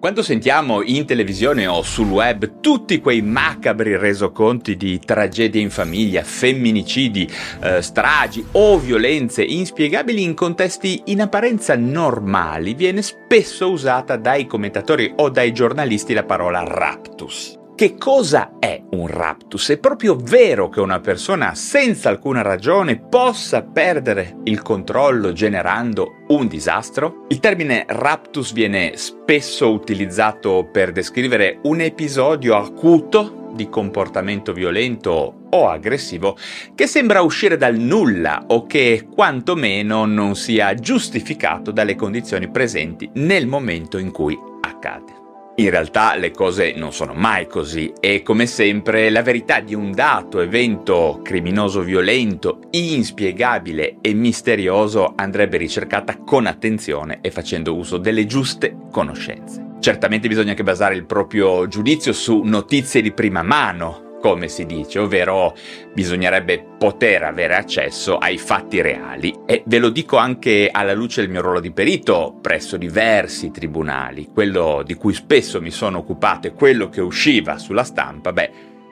Quando sentiamo in televisione o sul web tutti quei macabri resoconti di tragedie in famiglia, femminicidi, eh, stragi o violenze inspiegabili in contesti in apparenza normali, viene spesso usata dai commentatori o dai giornalisti la parola raptus. Che cosa è un raptus? È proprio vero che una persona senza alcuna ragione possa perdere il controllo generando un disastro? Il termine raptus viene spesso utilizzato per descrivere un episodio acuto di comportamento violento o aggressivo che sembra uscire dal nulla o che quantomeno non sia giustificato dalle condizioni presenti nel momento in cui accade. In realtà le cose non sono mai così e come sempre la verità di un dato evento criminoso violento, inspiegabile e misterioso andrebbe ricercata con attenzione e facendo uso delle giuste conoscenze. Certamente bisogna anche basare il proprio giudizio su notizie di prima mano, come si dice, ovvero bisognerebbe poter avere accesso ai fatti reali e ve lo dico anche alla luce del mio ruolo di perito presso diversi tribunali, quello di cui spesso mi sono occupato e quello che usciva sulla stampa, beh,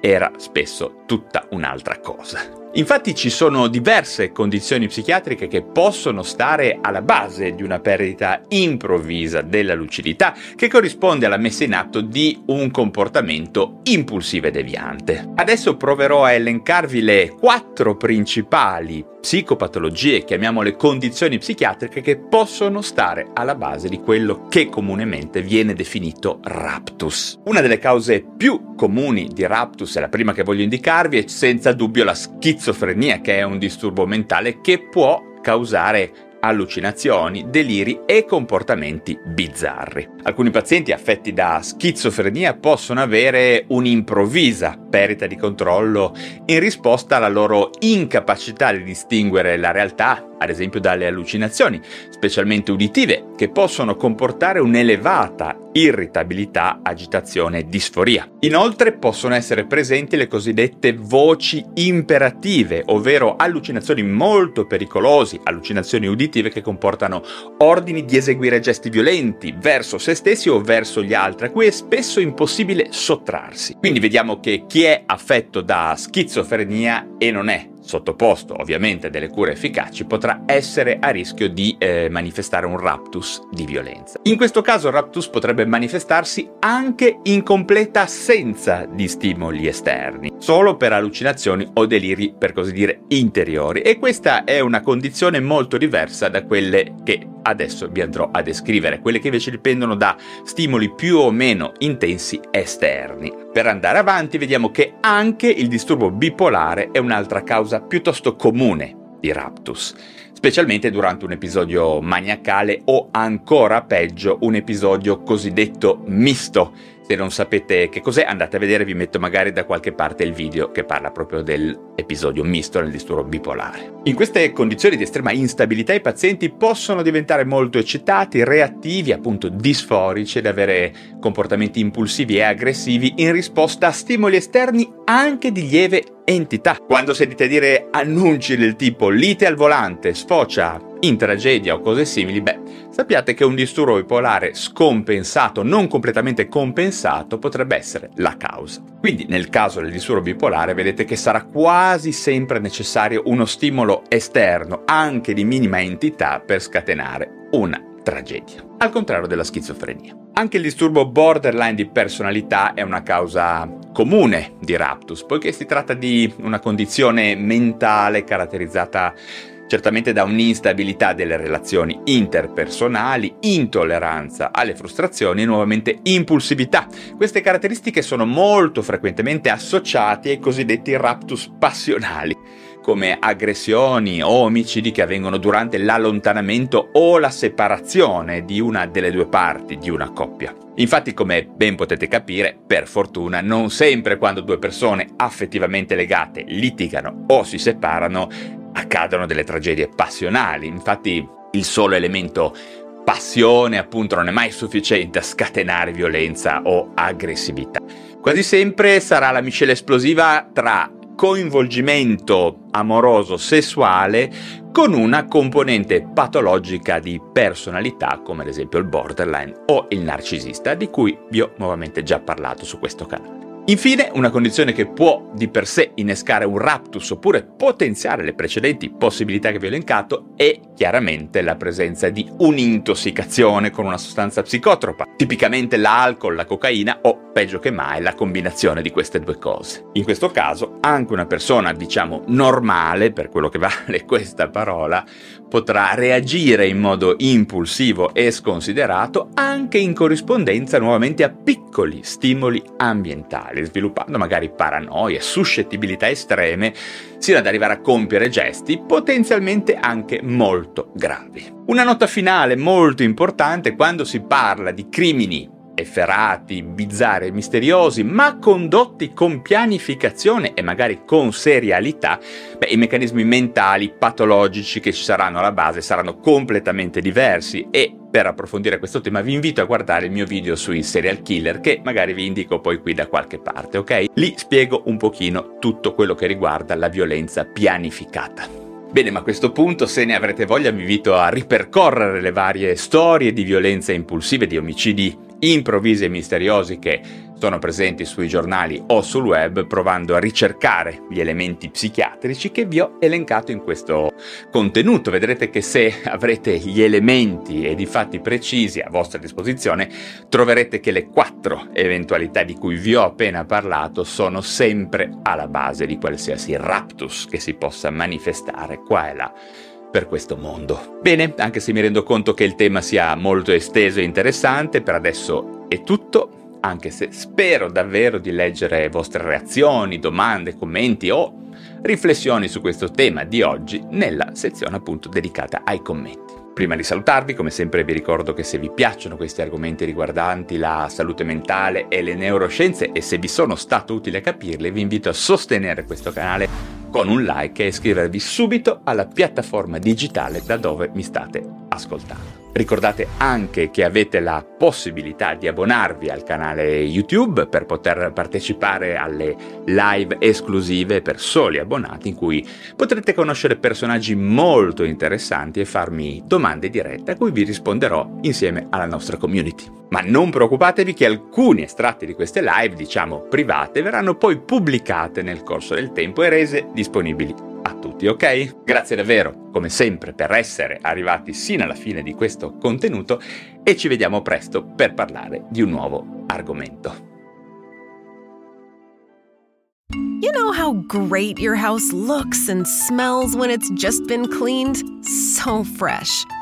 era spesso tutta un'altra cosa. Infatti ci sono diverse condizioni psichiatriche che possono stare alla base di una perdita improvvisa della lucidità che corrisponde alla messa in atto di un comportamento impulsivo e deviante. Adesso proverò a elencarvi le quattro principali psicopatologie, chiamiamole condizioni psichiatriche, che possono stare alla base di quello che comunemente viene definito raptus. Una delle cause più comuni di raptus, e la prima che voglio indicarvi, è senza dubbio la schizofrenia, che è un disturbo mentale che può causare allucinazioni, deliri e comportamenti bizzarri. Alcuni pazienti affetti da schizofrenia possono avere un'improvvisa perdita di controllo in risposta alla loro incapacità di distinguere la realtà ad esempio dalle allucinazioni, specialmente uditive, che possono comportare un'elevata irritabilità, agitazione e disforia. Inoltre possono essere presenti le cosiddette voci imperative, ovvero allucinazioni molto pericolosi, allucinazioni uditive che comportano ordini di eseguire gesti violenti verso se stessi o verso gli altri, a cui è spesso impossibile sottrarsi. Quindi vediamo che chi è affetto da schizofrenia e non è sottoposto ovviamente a delle cure efficaci, potrà essere a rischio di eh, manifestare un raptus di violenza. In questo caso il raptus potrebbe manifestarsi anche in completa assenza di stimoli esterni, solo per allucinazioni o deliri per così dire interiori e questa è una condizione molto diversa da quelle che adesso vi andrò a descrivere, quelle che invece dipendono da stimoli più o meno intensi esterni. Per andare avanti vediamo che anche il disturbo bipolare è un'altra causa piuttosto comune di raptus, specialmente durante un episodio maniacale o ancora peggio un episodio cosiddetto misto se non sapete che cos'è, andate a vedere, vi metto magari da qualche parte il video che parla proprio dell'episodio misto nel disturbo bipolare. In queste condizioni di estrema instabilità i pazienti possono diventare molto eccitati, reattivi, appunto disforici ed avere comportamenti impulsivi e aggressivi in risposta a stimoli esterni anche di lieve entità. Quando sentite dire annunci del tipo lite al volante, sfocia in tragedia o cose simili, beh, sappiate che un disturbo bipolare scompensato, non completamente compensato, potrebbe essere la causa. Quindi nel caso del disturbo bipolare vedete che sarà quasi sempre necessario uno stimolo esterno, anche di minima entità, per scatenare una tragedia, al contrario della schizofrenia. Anche il disturbo borderline di personalità è una causa comune di raptus, poiché si tratta di una condizione mentale caratterizzata certamente da un'instabilità delle relazioni interpersonali, intolleranza alle frustrazioni e nuovamente impulsività. Queste caratteristiche sono molto frequentemente associate ai cosiddetti raptus passionali come aggressioni o omicidi che avvengono durante l'allontanamento o la separazione di una delle due parti di una coppia. Infatti, come ben potete capire, per fortuna non sempre quando due persone affettivamente legate litigano o si separano accadono delle tragedie passionali. Infatti, il solo elemento passione appunto non è mai sufficiente a scatenare violenza o aggressività. Quasi sempre sarà la miscela esplosiva tra coinvolgimento amoroso sessuale con una componente patologica di personalità come ad esempio il borderline o il narcisista di cui vi ho nuovamente già parlato su questo canale. Infine, una condizione che può di per sé innescare un raptus oppure potenziare le precedenti possibilità che vi ho elencato è chiaramente la presenza di un'intossicazione con una sostanza psicotropa, tipicamente l'alcol, la cocaina o peggio che mai la combinazione di queste due cose. In questo caso anche una persona diciamo normale, per quello che vale questa parola, potrà reagire in modo impulsivo e sconsiderato anche in corrispondenza nuovamente a piccoli stimoli ambientali, sviluppando magari paranoia, suscettibilità estreme, sino ad arrivare a compiere gesti potenzialmente anche molto gravi. Una nota finale molto importante quando si parla di crimini efferati, bizzarri e misteriosi, ma condotti con pianificazione e magari con serialità, beh, i meccanismi mentali patologici che ci saranno alla base saranno completamente diversi e per approfondire questo tema vi invito a guardare il mio video sui serial killer che magari vi indico poi qui da qualche parte, ok? Lì spiego un pochino tutto quello che riguarda la violenza pianificata. Bene, ma a questo punto, se ne avrete voglia, vi invito a ripercorrere le varie storie di violenza impulsive, di omicidi improvvisi e misteriosi che sono presenti sui giornali o sul web provando a ricercare gli elementi psichiatrici che vi ho elencato in questo contenuto. Vedrete che se avrete gli elementi ed i fatti precisi a vostra disposizione troverete che le quattro eventualità di cui vi ho appena parlato sono sempre alla base di qualsiasi raptus che si possa manifestare qua e là per questo mondo. Bene, anche se mi rendo conto che il tema sia molto esteso e interessante, per adesso è tutto, anche se spero davvero di leggere vostre reazioni, domande, commenti o riflessioni su questo tema di oggi nella sezione appunto dedicata ai commenti. Prima di salutarvi, come sempre vi ricordo che se vi piacciono questi argomenti riguardanti la salute mentale e le neuroscienze e se vi sono stato utile a capirle, vi invito a sostenere questo canale con un like e iscrivervi subito alla piattaforma digitale da dove mi state ascoltando. Ricordate anche che avete la possibilità di abbonarvi al canale YouTube per poter partecipare alle live esclusive per soli abbonati in cui potrete conoscere personaggi molto interessanti e farmi domande dirette a cui vi risponderò insieme alla nostra community. Ma non preoccupatevi che alcuni estratti di queste live, diciamo private, verranno poi pubblicate nel corso del tempo e rese disponibili a tutti, ok? Grazie davvero, come sempre, per essere arrivati sino alla fine di questo contenuto e ci vediamo presto per parlare di un nuovo argomento. You know how great your house looks and smells when it's just been cleaned? So fresh.